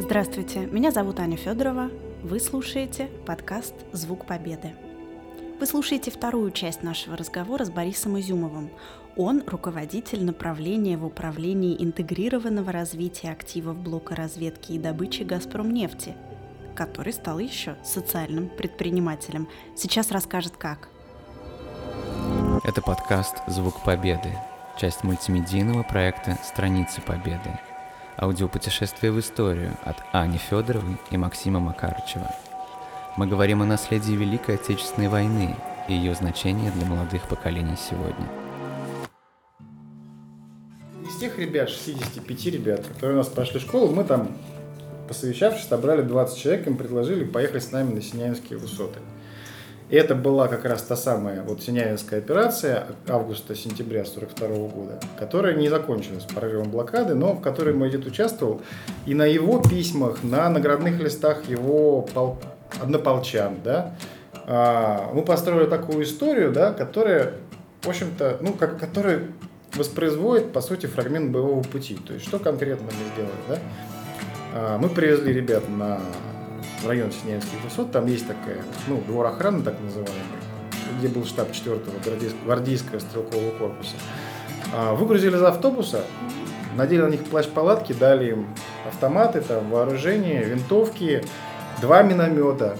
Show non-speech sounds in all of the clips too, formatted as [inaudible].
Здравствуйте, меня зовут Аня Федорова. Вы слушаете подкаст «Звук Победы». Вы слушаете вторую часть нашего разговора с Борисом Изюмовым. Он руководитель направления в управлении интегрированного развития активов блока разведки и добычи «Газпромнефти», который стал еще социальным предпринимателем. Сейчас расскажет как. Это подкаст «Звук Победы», часть мультимедийного проекта «Страницы Победы», аудиопутешествие в историю от Ани Федоровой и Максима Макарычева. Мы говорим о наследии Великой Отечественной войны и ее значении для молодых поколений сегодня. Из тех ребят, 65 ребят, которые у нас прошли школу, мы там, посовещавшись, собрали 20 человек, им предложили поехать с нами на Синяинские высоты. И это была как раз та самая вот Синяевская операция августа-сентября 42 года, которая не закончилась прорывом блокады, но в которой мой дед участвовал. И на его письмах, на наградных листах его пол... однополчан, да, а, мы построили такую историю, да, которая, в общем-то, ну, как, которая воспроизводит, по сути, фрагмент боевого пути. То есть, что конкретно мы сделали, да? А, мы привезли ребят на в район Синявских высот, там есть такая, ну, двор охраны так называемый, где был штаб 4-го гвардейского стрелкового корпуса. А, выгрузили из автобуса, надели на них плащ-палатки, дали им автоматы, там, вооружение, винтовки, два миномета.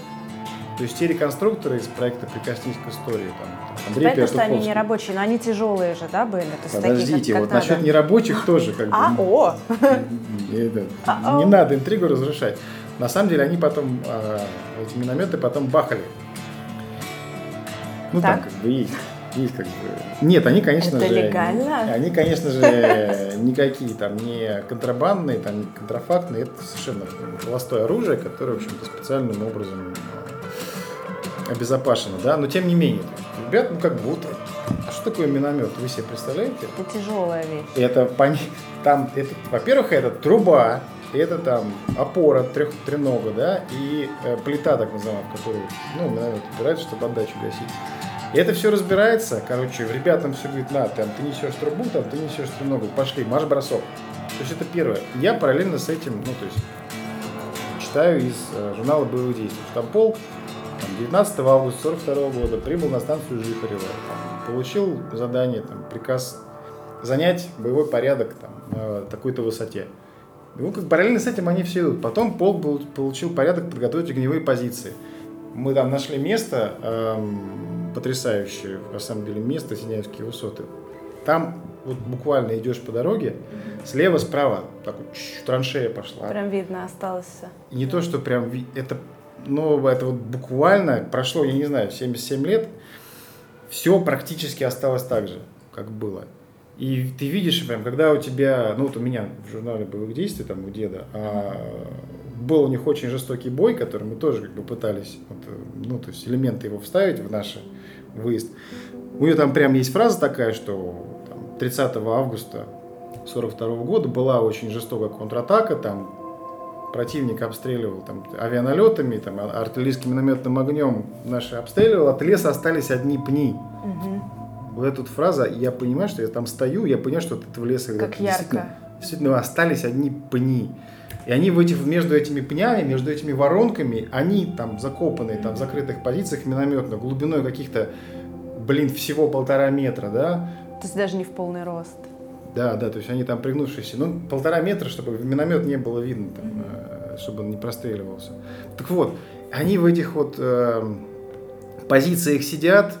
То есть те реконструкторы из проекта «Прикоснись к истории». Там, Андрей Понятно, что они не рабочие, но они тяжелые же, да, были? То Подождите, такие, как, вот как насчет надо. нерабочих тоже как бы... А, о! Не надо интригу разрушать. На самом деле они потом, э, эти минометы потом бахали. Ну так. там как бы есть. Есть как бы. Нет, они, конечно Это же. легально? Они, конечно же, [laughs] никакие там не контрабандные, там не контрафактные. Это совершенно холостое оружие, которое, в общем-то, специальным образом э, обезопасено, да. Но тем не менее, ребят, ну как будто. А что такое миномет? Вы себе представляете? Это тяжелая вещь. Это там, это, во-первых, это труба, это там опора трех, тренога, да, и э, плита, так называемая, в которую, ну, наверное, упирается, чтобы отдачу гасить. И это все разбирается, короче, ребятам все говорит, на, там, ты несешь трубу, там, ты несешь треногу, пошли, марш-бросок. То есть это первое. Я параллельно с этим, ну, то есть, читаю из э, журнала «Боевых действий». Штампол 19 августа 42 года прибыл на станцию Жихарева, там, получил задание, там, приказ занять боевой порядок там, на такой-то высоте. Ну, как параллельно с этим они все идут. Потом полк был, получил порядок подготовить огневые позиции. Мы там нашли место, эм, потрясающее, на самом деле, место, Синяевские высоты. Там вот буквально идешь по дороге, слева, справа, так вот траншея пошла. Прям видно осталось все. И не то, что прям, это, ну, это вот буквально прошло, я не знаю, 77 лет, все практически осталось так же, как было. И ты видишь, прям, когда у тебя, ну вот у меня в журнале боевых действий, там у деда, а, был у них очень жестокий бой, который мы тоже как бы пытались, вот, ну то есть элементы его вставить в наш выезд. У нее там прям есть фраза такая, что там, 30 августа 42 года была очень жестокая контратака, там противник обстреливал там, авианалетами, там, артиллерийским минометным огнем наши обстреливал, от леса остались одни пни. Угу вот эта фраза, я понимаю, что я там стою, я понимаю, что от этого леса как ярко. Действительно, действительно остались одни пни. И они в этих, между этими пнями, между этими воронками, они там закопанные там в закрытых позициях минометных, глубиной каких-то, блин, всего полтора метра, да. То есть даже не в полный рост. Да, да, то есть они там пригнувшиеся. Ну, полтора метра, чтобы миномет не было видно, там, mm-hmm. чтобы он не простреливался. Так вот, они в этих вот э, позициях сидят,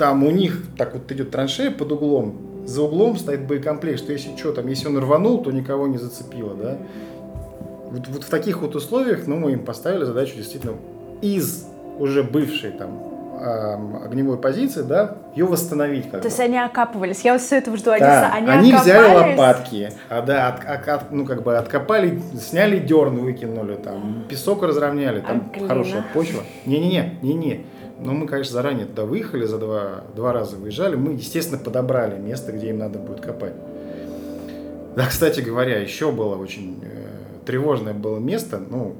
там у них так вот идет траншея под углом, за углом стоит боекомплект, что если что, там, если он рванул, то никого не зацепило, да. Вот, вот в таких вот условиях, ну, мы им поставили задачу действительно из уже бывшей там огневой позиции, да, ее восстановить. Как То есть они окапывались. Я вот все это жду. Они, да, они, они взяли лопатки, а, да, от, от, ну как бы откопали, сняли дерн, выкинули, там песок разровняли, там а хорошая почва. Не-не-не, не-не. Но мы, конечно, заранее туда выехали, за два, два раза выезжали. Мы, естественно, подобрали место, где им надо будет копать. Да, кстати говоря, еще было очень э, тревожное было место. Ну,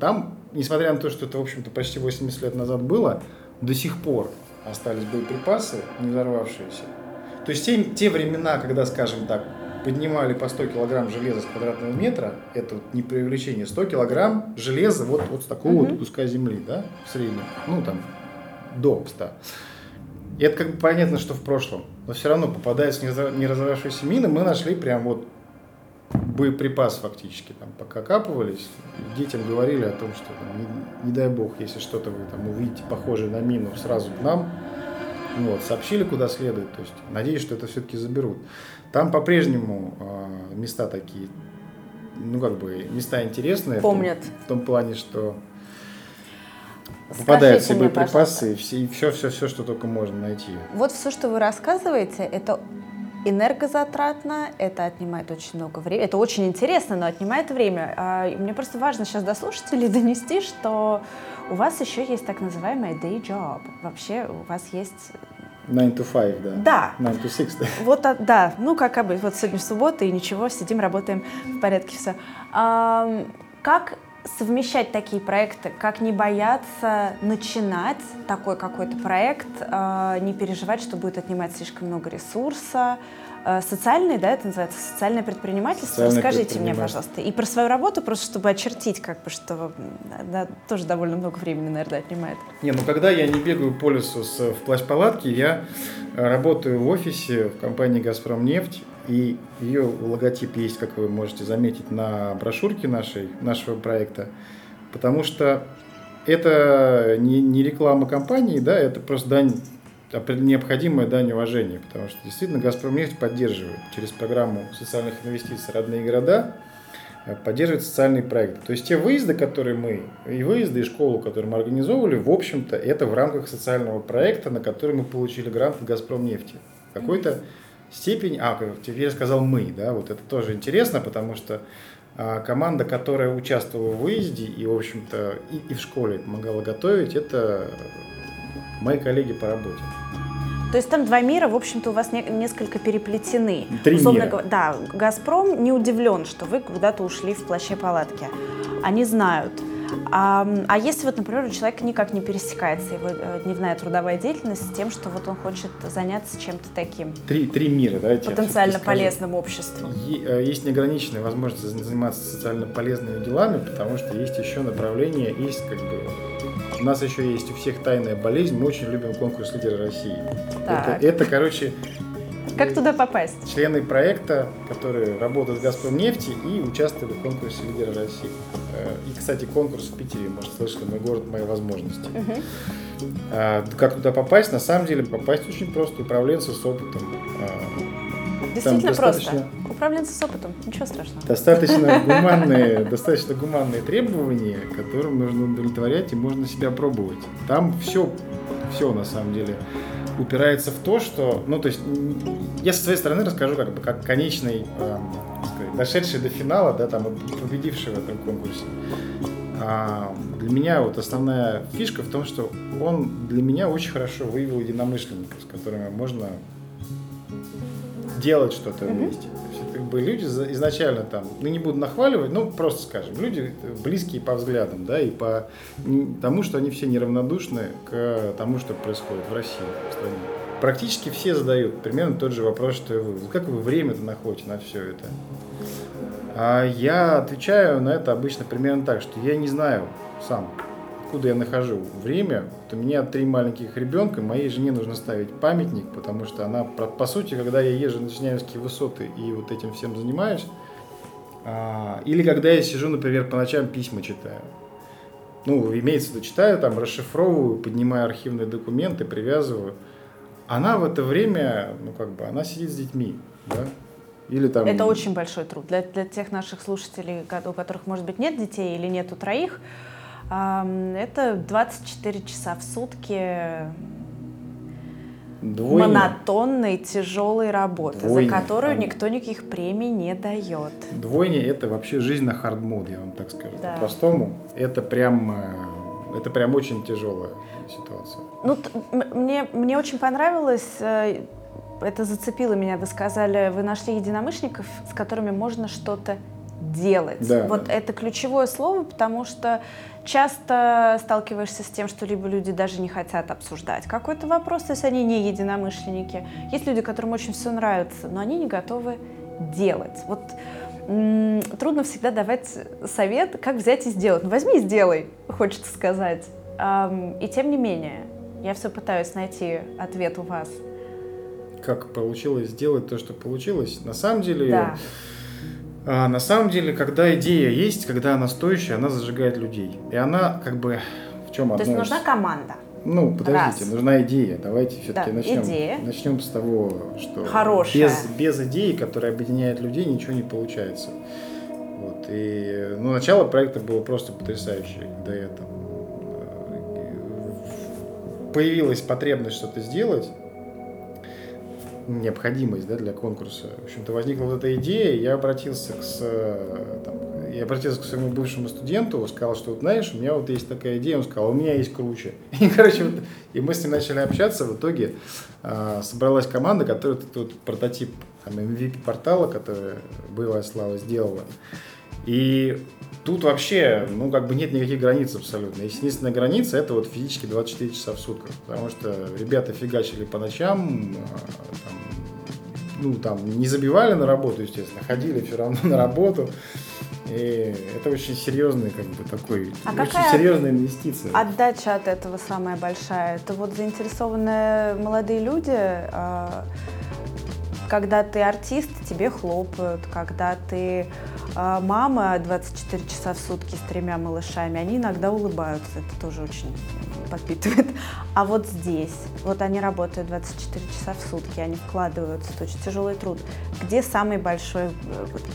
там, несмотря на то, что это, в общем-то, почти 80 лет назад было, до сих пор остались боеприпасы, не взорвавшиеся. То есть те, те времена, когда, скажем так, поднимали по 100 килограмм железа с квадратного метра, это вот не преувеличение, 100 килограмм железа вот, вот с такого вот куска земли, да, в среднем, ну там до 100. И это как бы понятно, что в прошлом, но все равно попадаясь в не разорвавшиеся мины, мы нашли прям вот боеприпас фактически. Там, пока капывались, детям говорили о том, что там, не, не дай бог, если что-то вы там увидите похожее на мину, сразу к нам. Вот, сообщили, куда следует. То есть, надеюсь, что это все-таки заберут. Там по-прежнему э, места такие, ну, как бы, места интересные. Помнят. В том, в том плане, что боеприпасы и все, и все, все, все, что только можно найти. Вот все, что вы рассказываете, это энергозатратно, это отнимает очень много времени. Это очень интересно, но отнимает время. А, мне просто важно сейчас до слушателей [laughs] донести, что у вас еще есть так называемый day job. Вообще у вас есть 9 to 5, да? Да. 9 to 6, да. [laughs] Вот, а, да, ну как обычно, вот сегодня суббота и ничего, сидим, работаем в порядке, все. А, как совмещать такие проекты, как не бояться начинать такой какой-то проект, э, не переживать, что будет отнимать слишком много ресурса. Э, социальный, да, это называется социальное предпринимательство. Социальное Расскажите мне, пожалуйста, и про свою работу, просто чтобы очертить, как бы, что да, тоже довольно много времени, наверное, отнимает. Не, ну когда я не бегаю по лесу с, в плащ-палатке, я работаю в офисе в компании «Газпром нефть», и ее логотип есть, как вы можете заметить, на брошюрке нашей, нашего проекта. Потому что это не, не реклама компании, да, это просто дань, необходимая дань уважения. Потому что действительно «Газпромнефть» поддерживает через программу социальных инвестиций «Родные города», э, поддерживает социальные проекты. То есть те выезды, которые мы, и выезды, и школу, которые мы организовывали, в общем-то, это в рамках социального проекта, на который мы получили грант от «Газпромнефти». Какой-то степень, а, теперь я сказал мы, да, вот это тоже интересно, потому что а, команда, которая участвовала в выезде и, в общем-то, и, и в школе помогала готовить, это мои коллеги по работе. То есть там два мира, в общем-то, у вас не, несколько переплетены. Три Условно мира. Да, Газпром не удивлен, что вы куда-то ушли в плаще палатки. Они знают, а, а если вот, например, у человека никак не пересекается его э, дневная трудовая деятельность с тем, что вот он хочет заняться чем-то таким? Три, три мира, да? Потенциально полезным обществом. Э, есть неограниченная возможность заниматься социально полезными делами, потому что есть еще направление, есть как бы у нас еще есть у всех тайная болезнь. Мы очень любим конкурс лидера России. Это, это, короче, как туда попасть? Члены проекта, которые работают в «Газпром нефти» и участвовали в конкурсе «Лидера России». Э, и, кстати, конкурс в Питере, может, слышали, «Мой город, мои возможности». Угу. Как туда попасть? На самом деле попасть очень просто. Управленцы с опытом. А, Действительно достаточно... просто. Управленцы с опытом, ничего страшного. Достаточно [laughs] гуманные, достаточно гуманные требования, которым нужно удовлетворять и можно себя пробовать. Там все, все на самом деле упирается в то, что, ну, то есть, я со своей стороны расскажу как бы как конечный, э, сказать, дошедший до финала, да, там, победивший в этом конкурсе. А для меня вот основная фишка в том, что он для меня очень хорошо выявил единомышленников, с которыми можно делать что-то вместе. Mm-hmm бы люди изначально там, ну не буду нахваливать, ну просто скажем, люди близкие по взглядам, да, и по тому, что они все неравнодушны к тому, что происходит в России, в стране. Практически все задают примерно тот же вопрос, что и вы. Как вы время-то находите на все это? А я отвечаю на это обычно примерно так, что я не знаю сам, откуда я нахожу время. Вот у меня три маленьких ребенка, моей жене нужно ставить памятник, потому что она, по сути, когда я езжу на Синявские высоты и вот этим всем занимаюсь, а, или когда я сижу, например, по ночам письма читаю. Ну, имеется в виду, читаю, там, расшифровываю, поднимаю архивные документы, привязываю. Она в это время, ну, как бы, она сидит с детьми, да, или там... Это очень большой труд. Для, для тех наших слушателей, у которых, может быть, нет детей или нету троих, это 24 часа в сутки Двойня. монотонной, тяжелой работы, Двойня. за которую Там... никто никаких премий не дает. Двойня – это вообще жизнь на хардмод, я вам так скажу. Да. По-простому, это прям, э, это прям очень тяжелая ситуация. Ну, мне, мне очень понравилось, э, это зацепило меня, вы сказали, вы нашли единомышленников, с которыми можно что-то делать. Да, вот да. это ключевое слово, потому что часто сталкиваешься с тем, что либо люди даже не хотят обсуждать какой-то вопрос, то есть они не единомышленники. Есть люди, которым очень все нравится, но они не готовы делать? Вот трудно всегда давать совет, как взять и сделать. Ну, возьми и сделай, хочется сказать. И тем не менее, я все пытаюсь найти ответ у вас. Как получилось сделать то, что получилось? На самом деле, да. А, на самом деле, когда идея есть, когда она стоящая, она зажигает людей. И она как бы в чем То есть нужна команда. Ну, подождите, Раз. нужна идея. Давайте все-таки да, начнем. Идея. Начнем с того, что Хорошая. без, без идеи, которая объединяет людей, ничего не получается. Вот. И ну, начало проекта было просто потрясающее, когда я там э, появилась потребность что-то сделать, необходимость да, для конкурса. В общем-то, возникла вот эта идея, я обратился к, там, я обратился к своему бывшему студенту, сказал, что вот знаешь, у меня вот есть такая идея, он сказал, у меня есть круче. [laughs] И, короче, вот, и мы с ним начали общаться, в итоге э, собралась команда, которая тут прототип там, MVP-портала, который «Боевая слава» сделала. И тут вообще, ну, как бы нет никаких границ абсолютно. Единственная граница – это вот физически 24 часа в сутках. Потому что ребята фигачили по ночам, там, ну, там, не забивали на работу, естественно, ходили все равно на работу. И это очень серьезный, как бы такой, а очень серьезная инвестиция. Отдача от этого самая большая. Это вот заинтересованные молодые люди, а, когда ты артист, тебе хлопают, когда ты а, мама 24 часа в сутки с тремя малышами, они иногда улыбаются, это тоже очень подпитывает. [laughs] А вот здесь, вот они работают 24 часа в сутки, они вкладываются, это очень тяжелый труд. Где самый большой э,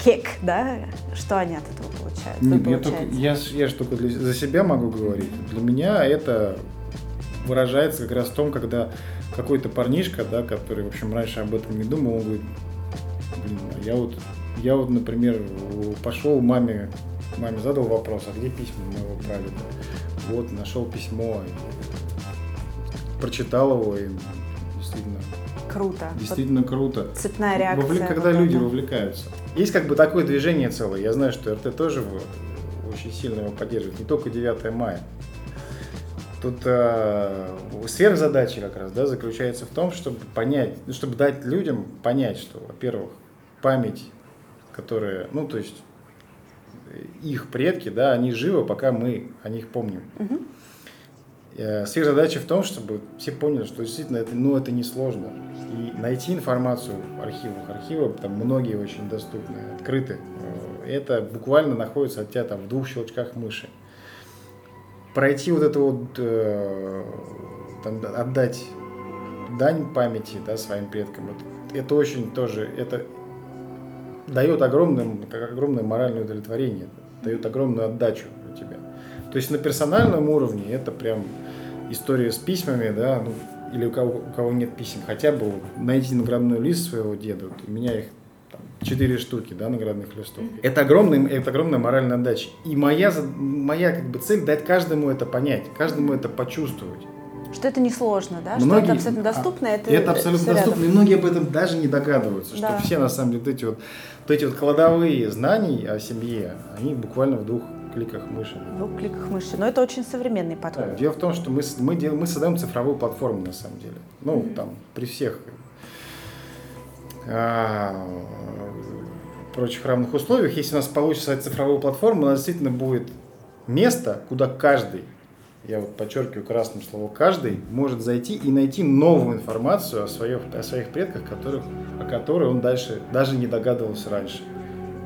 кек, да? Что они от этого получают? Нет, я, только, я, я же только для, за себя могу говорить. Для меня это выражается как раз в том, когда какой-то парнишка, да, который, в общем, раньше об этом не думал, он говорит, блин, а я вот, я вот, например, пошел маме, маме задал вопрос, а где письма моего прадеда? Вот, нашел письмо, и прочитал его, и действительно... Круто. Действительно вот круто. Цепная реакция. Вовлек, когда вот люди вовлекаются. Есть как бы такое движение целое. Я знаю, что РТ тоже очень сильно его поддерживает. Не только 9 мая. Тут э, сверхзадача как раз да, заключается в том, чтобы понять, ну, чтобы дать людям понять, что, во-первых, память, которая, ну, то есть их предки, да, они живы, пока мы о них помним. Угу. Сверхзадача в том, чтобы все поняли, что действительно это, ну, это несложно. И найти информацию в архивах. Архивы там многие очень доступны, открыты. Э, это буквально находится от тебя там в двух щелчках мыши. Пройти вот это вот, э, там, отдать дань памяти да, своим предкам, это, это очень тоже, это дает огромное, огромное моральное удовлетворение, дает огромную отдачу у тебя. То есть на персональном уровне это прям история с письмами, да, ну, или у кого, у кого нет писем, хотя бы найти наградной лист своего деда, вот у меня их четыре штуки, да, наградных листов. Это огромная, это огромная моральная отдача. И моя, моя как бы цель дать каждому это понять, каждому это почувствовать. Что это несложно, да? Многие, что это абсолютно доступно, это Это абсолютно доступно, рядом. и многие об этом даже не догадываются, да. что все, на самом деле, вот эти вот, вот эти вот кладовые знаний о семье, они буквально в двух кликах мыши. В двух кликах мыши. Но это очень современный подход. Да, дело в том, что мы, мы, дел, мы создаем цифровую платформу, на самом деле. Ну, mm-hmm. там, при всех а, прочих равных условиях, если у нас получится цифровую платформу, у нас действительно будет место, куда каждый я вот подчеркиваю красным словом, каждый может зайти и найти новую информацию о своих, о своих предках, которых, о которой он дальше даже не догадывался раньше.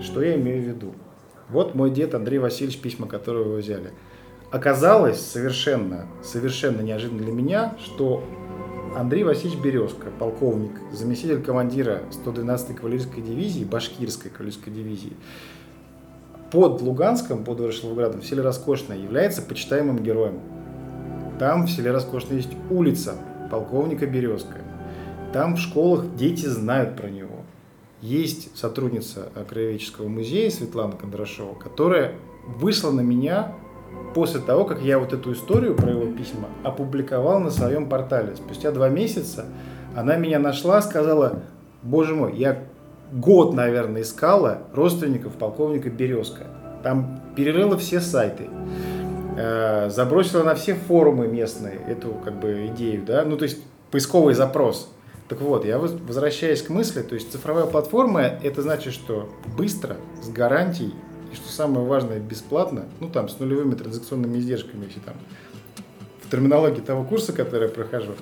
Что я имею в виду? Вот мой дед Андрей Васильевич, письма которого вы взяли. Оказалось совершенно, совершенно неожиданно для меня, что Андрей Васильевич Березка, полковник, заместитель командира 112-й кавалерийской дивизии, башкирской кавалерийской дивизии, под Луганском, под Ворошиловградом, в селе Роскошное, является почитаемым героем. Там в селе Роскошное есть улица полковника Березка. Там в школах дети знают про него. Есть сотрудница Краеведческого музея Светлана Кондрашова, которая вышла на меня после того, как я вот эту историю про его письма опубликовал на своем портале. Спустя два месяца она меня нашла, сказала, боже мой, я год, наверное, искала родственников полковника Березка. Там перерыла все сайты, э, забросила на все форумы местные эту как бы идею, да, ну то есть поисковый запрос. Так вот, я возвращаюсь к мысли, то есть цифровая платформа, это значит, что быстро, с гарантией, и что самое важное, бесплатно, ну там, с нулевыми транзакционными издержками, если там в терминологии того курса, который я прохожу,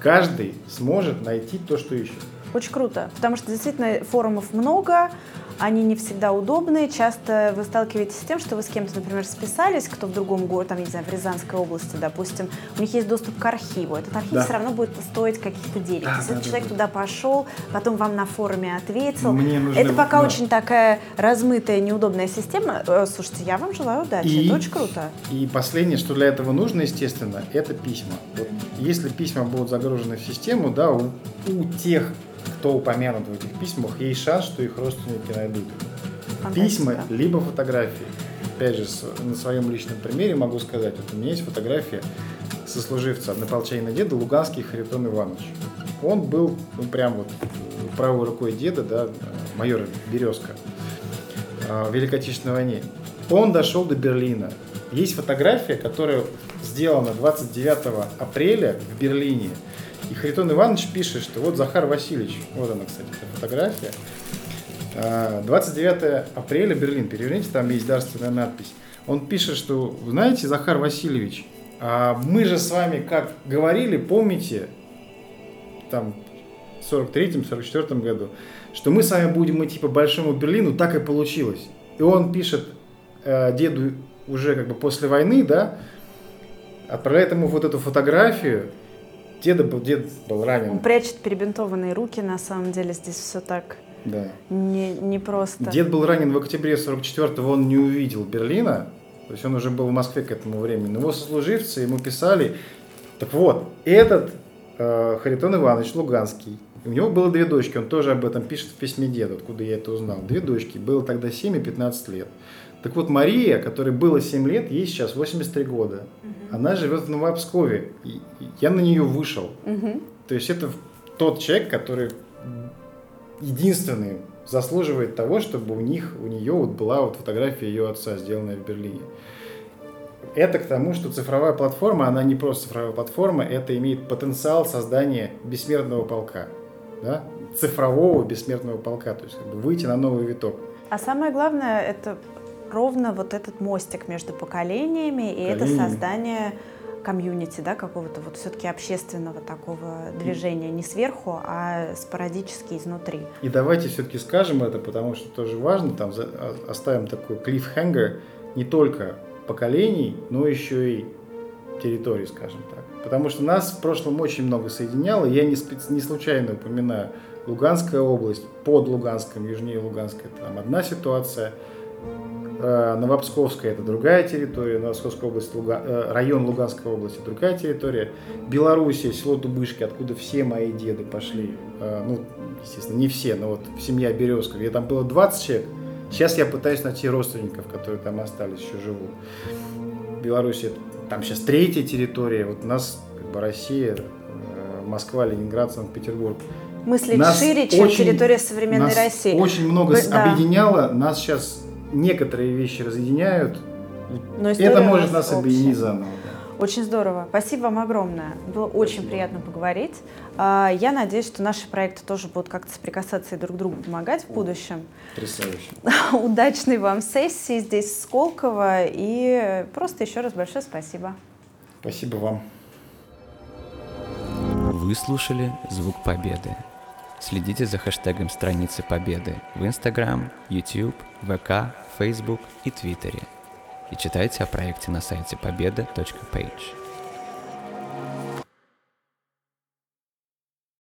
каждый сможет найти то, что ищет. Очень круто, потому что действительно форумов много, они не всегда удобны. Часто вы сталкиваетесь с тем, что вы с кем-то, например, списались, кто в другом городе, там, не знаю, в Рязанской области, допустим, у них есть доступ к архиву. Этот архив да. все равно будет стоить каких-то денег. Да, Если да, человек да. туда пошел, потом вам на форуме ответил. Мне нужно, это пока да. очень такая размытая, неудобная система. Э, слушайте, я вам желаю удачи, и, это очень круто. И последнее, что для этого нужно, естественно, это письма. Вот если письма будут загружены в систему, да, у, у тех кто упомянут в этих письмах, есть шанс, что их родственники найдут. Письма, либо фотографии. Опять же, на своем личном примере могу сказать, вот у меня есть фотография сослуживца однополчанина деда Луганский Харитон Иванович. Он был, ну, прям вот правой рукой деда, да, майор Березка а, в Великой Отечественной войне. Он дошел до Берлина. Есть фотография, которая сделана 29 апреля в Берлине. И Харитон Иванович пишет, что вот Захар Васильевич, вот она, кстати, эта фотография, 29 а, апреля, Берлин, переверните, там есть дарственная надпись. Он пишет, что, знаете, Захар Васильевич, а мы же с вами, как говорили, помните, там, в 43-44 году, что мы с вами будем идти по Большому Берлину, так и получилось. И он пишет э, деду уже как бы после войны, да, отправляет ему вот эту фотографию, деда был, дед был ранен. Он прячет перебинтованные руки, на самом деле здесь все так да. не, не просто. Дед был ранен в октябре 44-го, он не увидел Берлина, то есть он уже был в Москве к этому времени. Но его сослуживцы ему писали, так вот, этот э, Харитон Иванович Луганский, у него было две дочки, он тоже об этом пишет в письме деда, откуда я это узнал. Две дочки, было тогда 7 и 15 лет. Так вот, Мария, которой было 7 лет, ей сейчас 83 года. Угу. Она живет в Новообскове. И я на нее вышел. Угу. То есть это тот человек, который единственный заслуживает того, чтобы у них, у нее вот была вот фотография ее отца, сделанная в Берлине. Это к тому, что цифровая платформа, она не просто цифровая платформа, это имеет потенциал создания бессмертного полка. Да? Цифрового бессмертного полка, то есть как бы выйти на новый виток. А самое главное, это ровно вот этот мостик между поколениями, и это создание комьюнити, да, какого-то вот все-таки общественного такого движения, не сверху, а спорадически изнутри. И давайте все-таки скажем это, потому что тоже важно, там а, оставим такой клиффхенгер не только поколений, но еще и территорий, скажем так. Потому что нас в прошлом очень много соединяло, я не, не случайно упоминаю Луганская область, под Луганском, южнее Луганска, там одна ситуация – Новопсковская это другая территория, Новопсковская область, Луга, э, район Луганской области другая территория. Белоруссия, село Дубышки, откуда все мои деды пошли. Э, ну, естественно, не все, но вот семья Березка, где там было 20 человек. Сейчас я пытаюсь найти родственников, которые там остались, еще живут. Белоруссия, там сейчас третья территория. Вот у нас как бы Россия, Москва, Ленинград, Санкт-Петербург. Мыслить нас шире, чем очень, территория современной нас России. Очень много да. объединяло. Нас сейчас некоторые вещи разъединяют. Но это может нас общая. объединить заново. Очень здорово. Спасибо вам огромное. Было Спасибо. очень приятно поговорить. А, я надеюсь, что наши проекты тоже будут как-то соприкасаться и друг другу помогать в будущем. Потрясающе. [laughs] Удачной вам сессии здесь в Сколково. И просто еще раз большое спасибо. Спасибо вам. Вы слушали «Звук Победы». Следите за хэштегом страницы Победы в Instagram, YouTube, ВК, Facebook и Твиттере. И читайте о проекте на сайте победа.page.